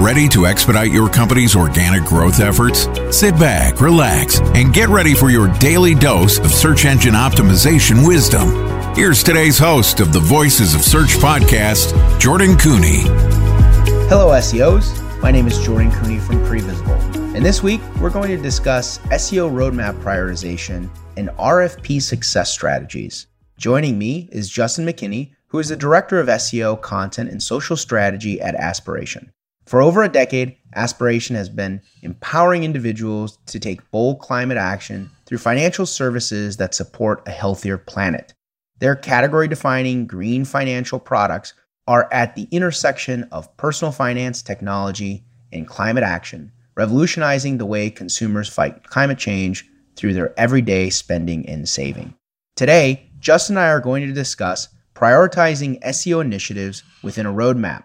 Ready to expedite your company's organic growth efforts? Sit back, relax, and get ready for your daily dose of search engine optimization wisdom. Here's today's host of the Voices of Search podcast, Jordan Koene. Hello, SEOs. My name is Jordan Koene from Previsible. And this week, we're going to discuss SEO roadmap prioritization and RFP success strategies. Joining me is Justin McKinney, who is the Director of SEO, Content, and Social Strategy at Aspiration. For over a decade, Aspiration has been empowering individuals to take bold climate action through financial services that support a healthier planet. Their category defining green financial products are at the intersection of personal finance, technology, and climate action, revolutionizing the way consumers fight climate change through their everyday spending and saving. Today, Justin and I are going to discuss prioritizing SEO initiatives within a roadmap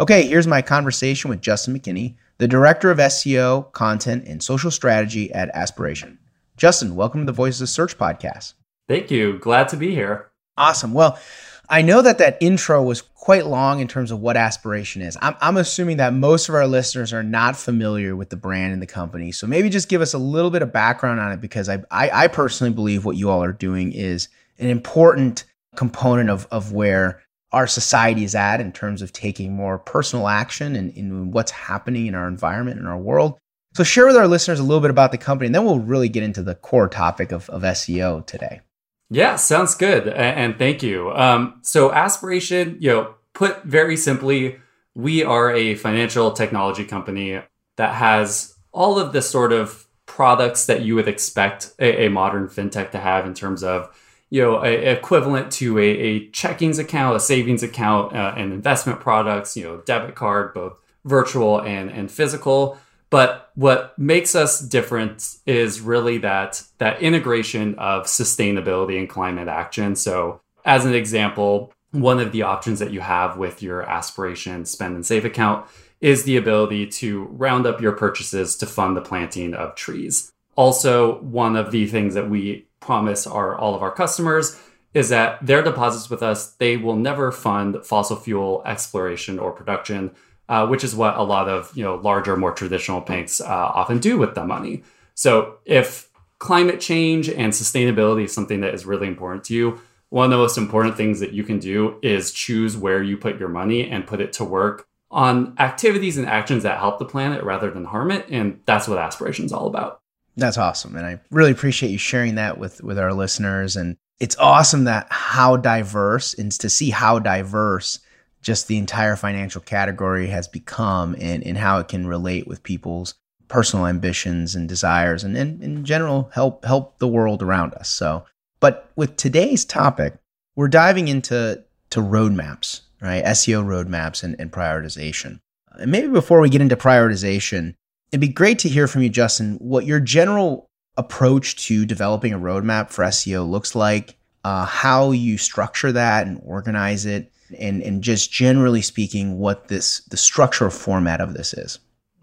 Okay, here's my conversation with Justin McKinney, the Director of SEO, Content, and Social Strategy at Aspiration. Justin, welcome to the Voices of Search podcast. Thank you. Glad to be here. Awesome. Well, I know that that intro was quite long in terms of what Aspiration is. I'm, I'm assuming that most of our listeners are not familiar with the brand and the company. So maybe just give us a little bit of background on it because I, I, I personally believe what you all are doing is an important component of, of where our society is at in terms of taking more personal action and in what's happening in our environment and our world. So share with our listeners a little bit about the company, and then we'll really get into the core topic of, of SEO today. Yeah, sounds good, and thank you. Um, so aspiration, you know, put very simply, we are a financial technology company that has all of the sort of products that you would expect a, a modern fintech to have in terms of you know, a, equivalent to a, a checkings account, a savings account, uh, and investment products, you know, debit card, both virtual and, and physical. But what makes us different is really that that integration of sustainability and climate action. So, as an example, one of the options that you have with your aspiration spend and save account is the ability to round up your purchases to fund the planting of trees. Also, one of the things that we promise our all of our customers is that their deposits with us they will never fund fossil fuel exploration or production uh, which is what a lot of you know larger more traditional banks uh, often do with the money. So if climate change and sustainability is something that is really important to you one of the most important things that you can do is choose where you put your money and put it to work on activities and actions that help the planet rather than harm it and that's what aspiration is all about that's awesome. And I really appreciate you sharing that with, with our listeners. And it's awesome that how diverse and to see how diverse just the entire financial category has become and, and how it can relate with people's personal ambitions and desires and, and in general help help the world around us. So but with today's topic, we're diving into to roadmaps right? SEO roadmaps and, and prioritization. And maybe before we get into prioritization, it'd be great to hear from you, Justin, what your general approach to developing a roadmap for SEO looks like, uh, how you structure that and organize it, and, and just generally speaking, what this the structure or format of this is.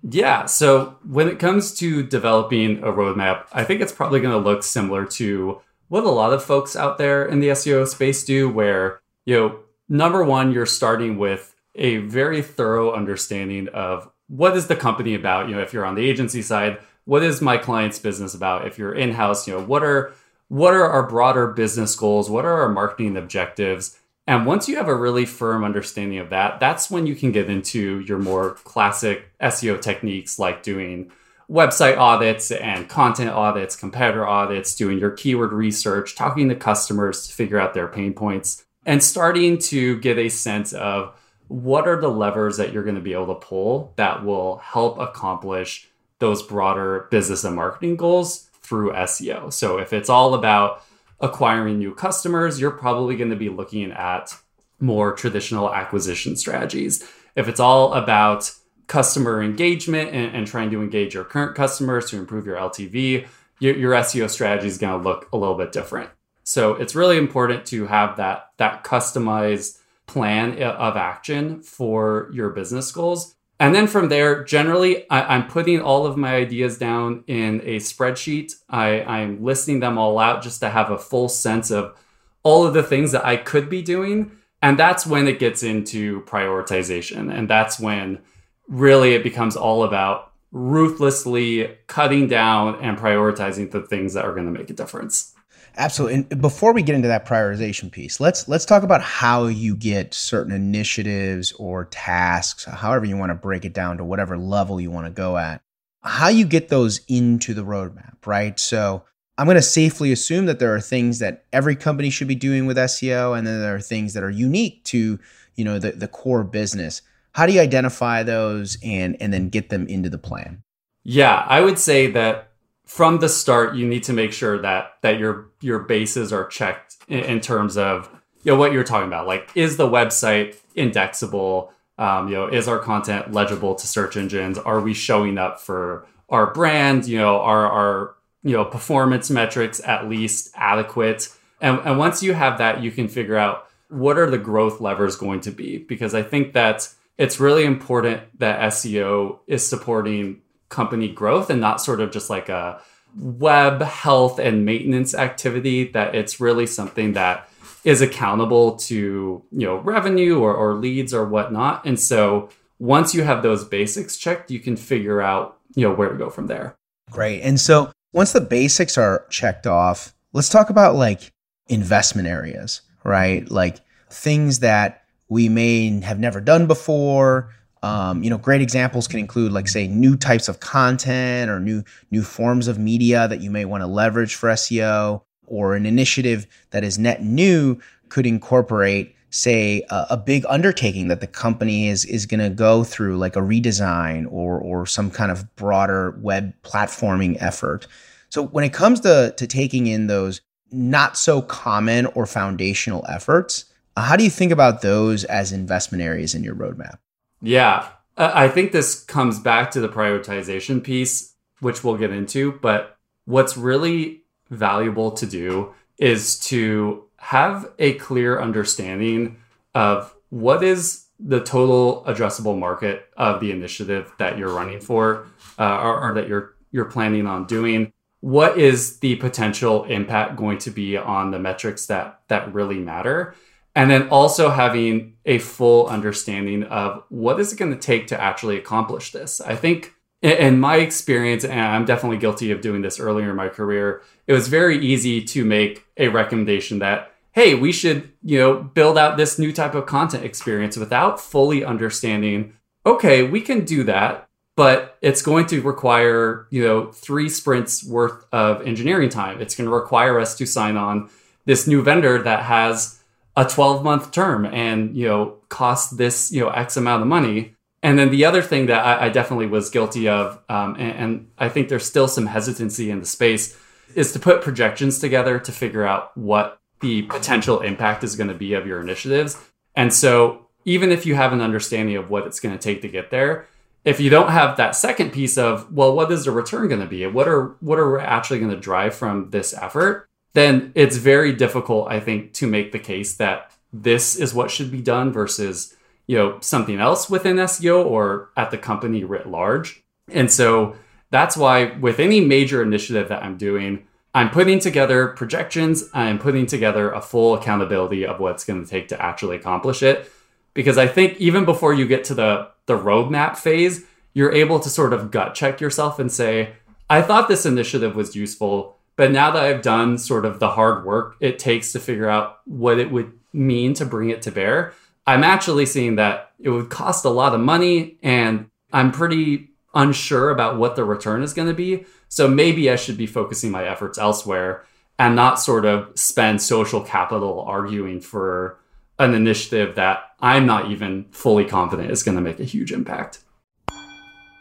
Yeah. So when it comes to developing a roadmap, I think it's probably going to look similar to what a lot of folks out there in the SEO space do, where, you know, number one, you're starting with a very thorough understanding of what is the company about. You know, if you're on the agency side, what is my client's business about? If you're in house, you know, what are what are our broader business goals? What are our marketing objectives? And once you have a really firm understanding of that, that's when you can get into your more classic SEO techniques like doing website audits and content audits, competitor audits, doing your keyword research, talking to customers to figure out their pain points, and starting to get a sense of what are the levers that you're going to be able to pull that will help accomplish those broader business and marketing goals through SEO. So if it's all about acquiring new customers, you're probably going to be looking at more traditional acquisition strategies. If it's all about customer engagement and, and trying to engage your current customers to improve your LTV, your, your SEO strategy is going to look a little bit different. So it's really important to have that that customized plan of action for your business goals. And then from there, generally, I, am putting all of my ideas down in a spreadsheet. I, I'm listing them all out just to have a full sense of all of the things that I could be doing. And that's when it gets into prioritization. And that's when really it becomes all about ruthlessly cutting down and prioritizing the things that are going to make a difference. Absolutely. And before we get into that prioritization piece, let's let's talk about how you get certain initiatives or tasks, however you want to break it down to whatever level you want to go at. How you get those into the roadmap, right? So I'm going to safely assume that there are things that every company should be doing with SEO, and then there are things that are unique to you know the, the core business. How do you identify those and and then get them into the plan? Yeah, I would say that from the start, you need to make sure that that your your bases are checked in, in terms of you know what you're talking about. Like, is the website indexable? Um, you know, is our content legible to search engines? Are we showing up for our brand? You know, are our you know performance metrics at least adequate? And, and once you have that, you can figure out what are the growth levers going to be because I think that it's really important that SEO is supporting company growth and not sort of just like a web health and maintenance activity that it's really something that is accountable to you know revenue or, or leads or whatnot. And so once you have those basics checked you can figure out you know where to go from there. Great. And so once the basics are checked off let's talk about like investment areas right? Like things that we may have never done before um, you know, great examples can include, like, say, new types of content or new new forms of media that you may want to leverage for SEO, or an initiative that is net new could incorporate, say, a, a big undertaking that the company is is going to go through, like a redesign or or some kind of broader web platforming effort. So when it comes to to taking in those not so common or foundational efforts, how do you think about those as investment areas in your roadmap? Yeah. I think this comes back to the prioritization piece, which we'll get into. But what's really valuable to do is to have a clear understanding of what is the total addressable market of the initiative that you're running for uh, or, or that you're you're planning on doing what is the potential impact going to be on the metrics that that really matter and then also having a full understanding of what is it going to take to actually accomplish this. I think in my experience and i'm definitely guilty of doing this earlier in my career it was very easy to make a recommendation that hey we should you know build out this new type of content experience without fully understanding okay we can do that but it's going to require you know three sprints worth of engineering time. It's going to require us to sign on this new vendor that has a 12 month term and you know cost this you know x amount of money and then the other thing that i, I definitely was guilty of um, and, and, i think there's still some hesitancy in the space is to put projections together to figure out what the potential impact is going to be of your initiatives and so even if you have an understanding of what it's going to take to get there, if you don't have that second piece of, well, what is the return going to be? What are what are we actually going to drive from this effort? Then it's very difficult, I think, to make the case that this is what should be done versus, you know, something else within SEO or at the company writ large. And so that's why with any major initiative that I'm doing, I'm putting together projections, I'm putting together a full accountability of what's going to take to actually accomplish it. Because I think even before you get to the, the roadmap phase, you're able to sort of gut check yourself and say, I thought this initiative was useful, but now that I've done sort of the hard work it takes to figure out what it would mean to bring it to bear, I'm actually seeing that it would cost a lot of money and I'm pretty unsure about what the return is going to be. So maybe I should be focusing my efforts elsewhere and not sort of spend social capital arguing for an initiative that I'm not even fully confident is going to make a huge impact.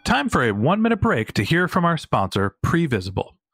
Time for a one minute break to hear from our sponsor, Previsible.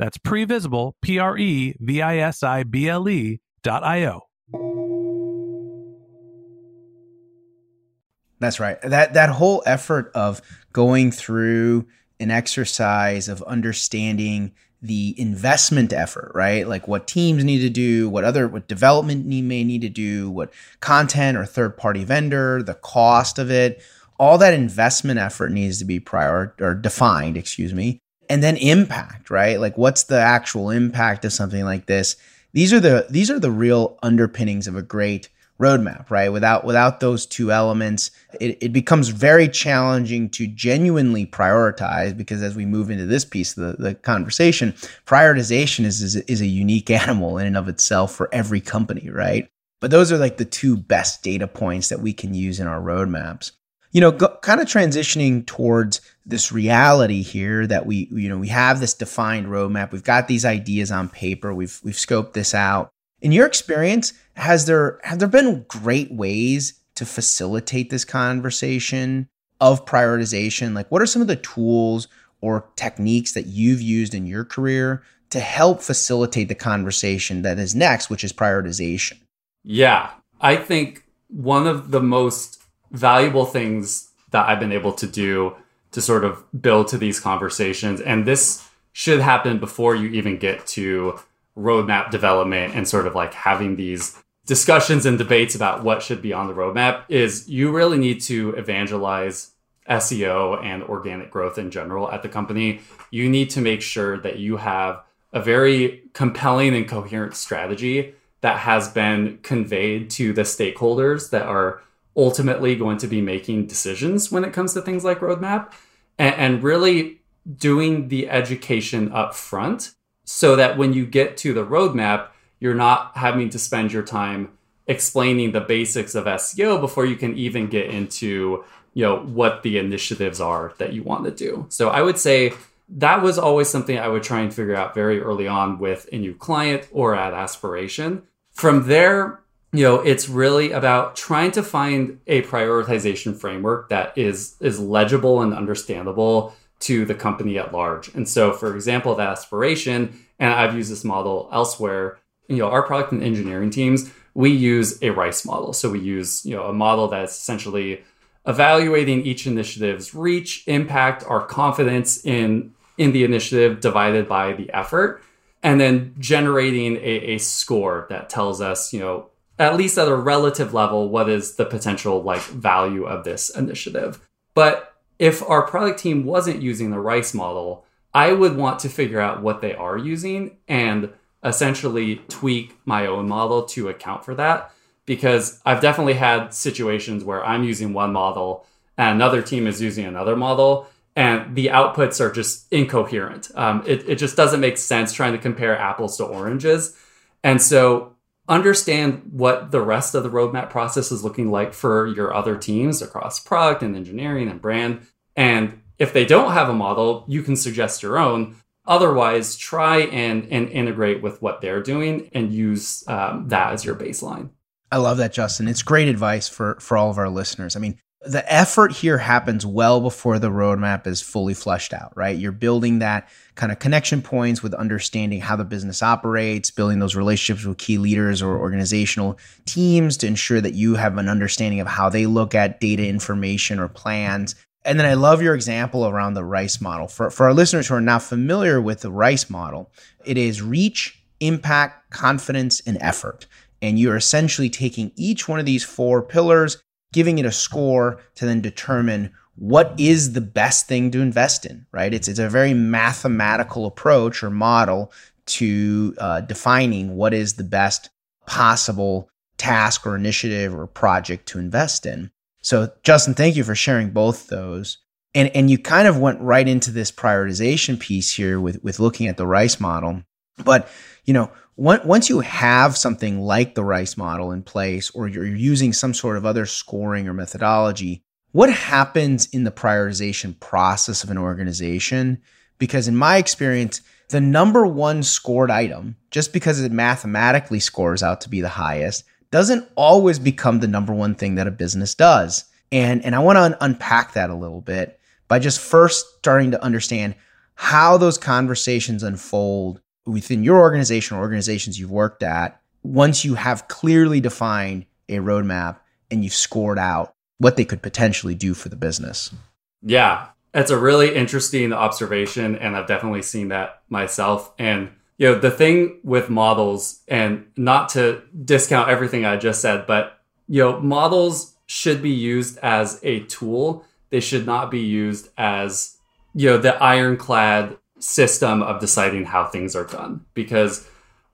that's previsible, P R E V I S I B L E dot I O. That's right. That that whole effort of going through an exercise of understanding the investment effort, right? Like what teams need to do, what other what development need, may need to do, what content or third party vendor, the cost of it, all that investment effort needs to be prior or defined, excuse me, and then impact, right? Like what's the actual impact of something like this? These are the these are the real underpinnings of a great roadmap, right? Without without those two elements, it, it becomes very challenging to genuinely prioritize because as we move into this piece of the, the conversation, prioritization is, is is a unique animal in and of itself for every company, right? But those are like the two best data points that we can use in our roadmaps you know, go, kind of transitioning towards this reality here that we, you know, we have this defined roadmap. We've got these ideas on paper. We've we've scoped this out. In your experience, has there have there been great ways to facilitate this conversation of prioritization? Like, what are some of the tools or techniques that you've used in your career to help facilitate the conversation that is next, which is prioritization? Yeah, I think one of the most valuable things that I've been able to do to sort of build to these conversations. And this should happen before you even get to roadmap development and sort of like having these discussions and debates about what should be on the roadmap is you really need to evangelize SEO and organic growth in general at the company. You need to make sure that you have a very compelling and coherent strategy that has been conveyed to the stakeholders that are ultimately going to be making decisions when it comes to things like roadmap and, and really doing the education up front so that when you get to the roadmap, you're not having to spend your time explaining the basics of SEO before you can even get into you know what the initiatives are that you want to do. So I would say that was always something I would try and figure out very early on with a new client or at aspiration. From there, you know it's really about trying to find a prioritization framework that is is legible and understandable to the company at large. And so for example the aspiration and i've used this model elsewhere you know our product and engineering teams we use a rice model. So we use you know a model that's essentially evaluating each initiative's reach impact our confidence in in the initiative divided by the effort and then generating a, a score that tells us you know at least at a relative level what is the potential like value of this initiative but if our product team wasn't using the rice model i would want to figure out what they are using and essentially tweak my own model to account for that because I've definitely had situations where I'm using one model and another team is using another model and the outputs are just incoherent. Um, it, it just doesn't make sense trying to compare apples to oranges. And so understand what the rest of the roadmap process is looking like for your other teams across product and engineering and brand. And if they don't have a model, you can suggest your own. Otherwise, try and, and integrate with what they're doing and use um, that as your baseline. I love that, Justin. It's great advice for, for all of our listeners. I mean, the effort here happens well before the roadmap is fully fleshed out, right? You're building that kind of connection points with understanding how the business operates, building those relationships with key leaders or organizational teams to ensure that you have an understanding of how they look at data information or plans and then I love your example around the rice model. For, for our listeners who are not familiar with the rice model, it is reach, impact, confidence, and effort. And you're essentially taking each one of these four pillars, giving it a score to then determine what is the best thing to invest in, right? It's, it's a very mathematical approach or model to uh, defining what is the best possible task or initiative or project to invest in. So, Justin, thank you for sharing both those. And, and you kind of went right into this prioritization piece here with, with looking at the rice model. But, you know, once you have something like the rice model in place, or you're using some sort of other scoring or methodology, what happens in the prioritization process of an organization? Because in my experience, the number one scored item, just because it mathematically scores out to be the highest, doesn't always become the number one thing that a business does. And, and I want to un- unpack that a little bit by just first starting to understand how those conversations unfold within your organization or organizations you've worked at once you have clearly defined a roadmap and you've scored out what they could potentially do for the business. Yeah, it's a really interesting observation. And I've definitely seen that myself. And you know the thing with models and not to discount everything i just said but you know models should be used as a tool they should not be used as you know the ironclad system of deciding how things are done because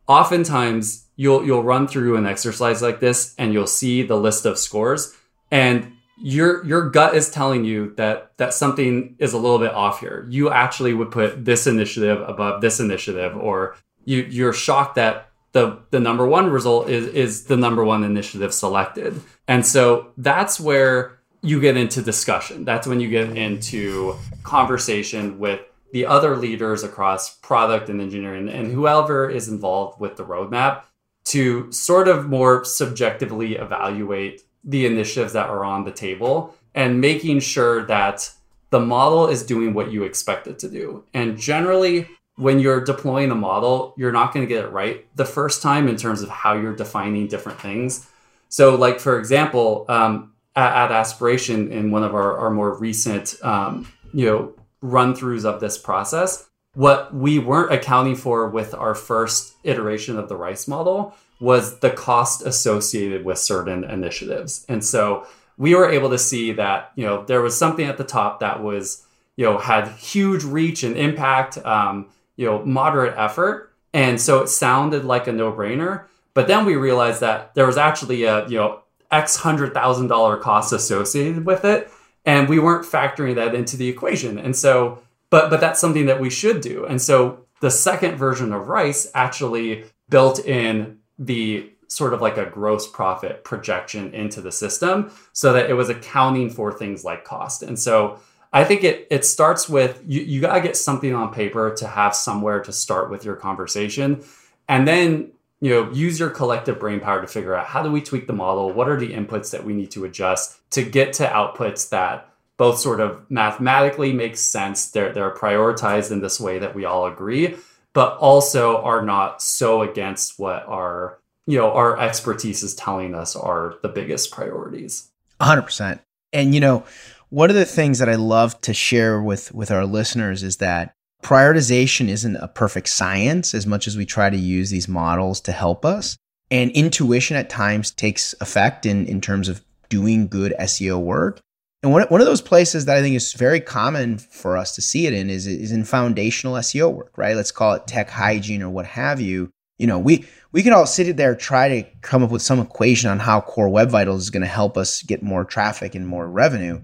oftentimes you'll you'll run through an exercise like this and you'll see the list of scores and your your gut is telling you that that something is a little bit off here. You actually would put this initiative above this initiative, or you you're shocked that the the number one result is is the number one initiative selected. And so that's where you get into discussion. That's when you get into conversation with the other leaders across product and engineering and whoever is involved with the roadmap to sort of more subjectively evaluate the initiatives that are on the table and making sure that the model is doing what you expect it to do. And generally, when you're deploying a model, you're not going to get it right the first time in terms of how you're defining different things. So, like for example, um, at, at, Aspiration, in one of our, our more recent, um, you know, run throughs of this process, what we weren't accounting for with our first iteration of the Rice model was the cost associated with certain initiatives. And so we were able to see that, you know, there was something at the top that was, you know, had huge reach and impact, um, you know, moderate effort. And so it sounded like a no brainer. But then we realized that there was actually a, you know, X hundred thousand dollar cost associated with it. And we weren't factoring that into the equation. And so, but but that's something that we should do. And so the second version of Rice actually built in the sort of like a gross profit projection into the system so that it was accounting for things like cost. And so I think it it starts with you, you gotta get something on paper to have somewhere to start with your conversation. And then you know use your collective brain power to figure out how do we tweak the model? What are the inputs that we need to adjust to get to outputs that both sort of mathematically make sense they're, they're prioritized in this way that we all agree but also are not so against what our you know our expertise is telling us are the biggest priorities. 100% and you know one of the things that i love to share with with our listeners is that prioritization isn't a perfect science as much as we try to use these models to help us and intuition at times takes effect in in terms of doing good seo work and one, one of those places that I think is very common for us to see it in is, is in foundational SEO work, right? Let's call it tech hygiene or what have you. You know, we we can all sit there try to come up with some equation on how core web vitals is going to help us get more traffic and more revenue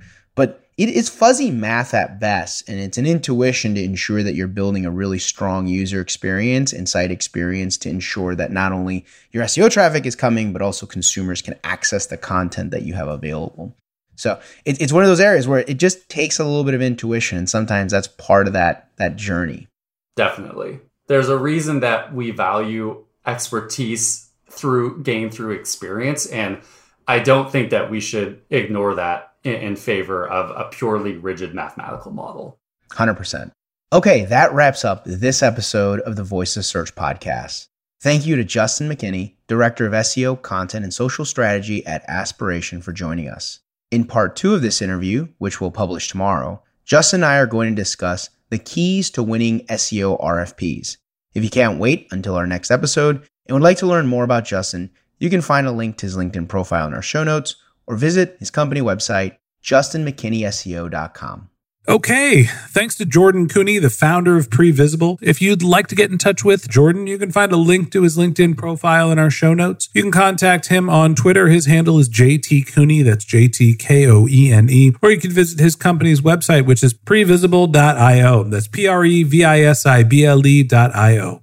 it is fuzzy math at best and it's an intuition to ensure that you're building a really strong user experience and site experience to ensure that not only your seo traffic is coming but also consumers can access the content that you have available. So it, it's one of those areas where it just takes a little bit of intuition and sometimes that's part of that that journey. Definitely. There's a reason that we value expertise through gain through experience and i don't think that we should ignore that in, in favor of a purely rigid mathematical model. 100% okay that wraps up this episode of the Voices search podcast. Thank you to justin mckinney director of seo content and social strategy at aspiration for joining us. In part two of this interview which we'll publish tomorrow justin and i are going to discuss the keys to winning seo rfps if you can't wait until our next episode and would like to learn more about Justin, you can find a link to his LinkedIn profile in our show notes or visit his company website, justinmckinney.seo.com. Okay, thanks to Jordan Koene, the founder of Previsible. If you'd like to get in touch with Jordan, you can find a link to his LinkedIn profile in our show notes. You can contact him on Twitter. His handle is JT Koene, that's J T K O E N E. Or you can visit his company's website, which is previsible.io. That's P R E V I S I B L E.io.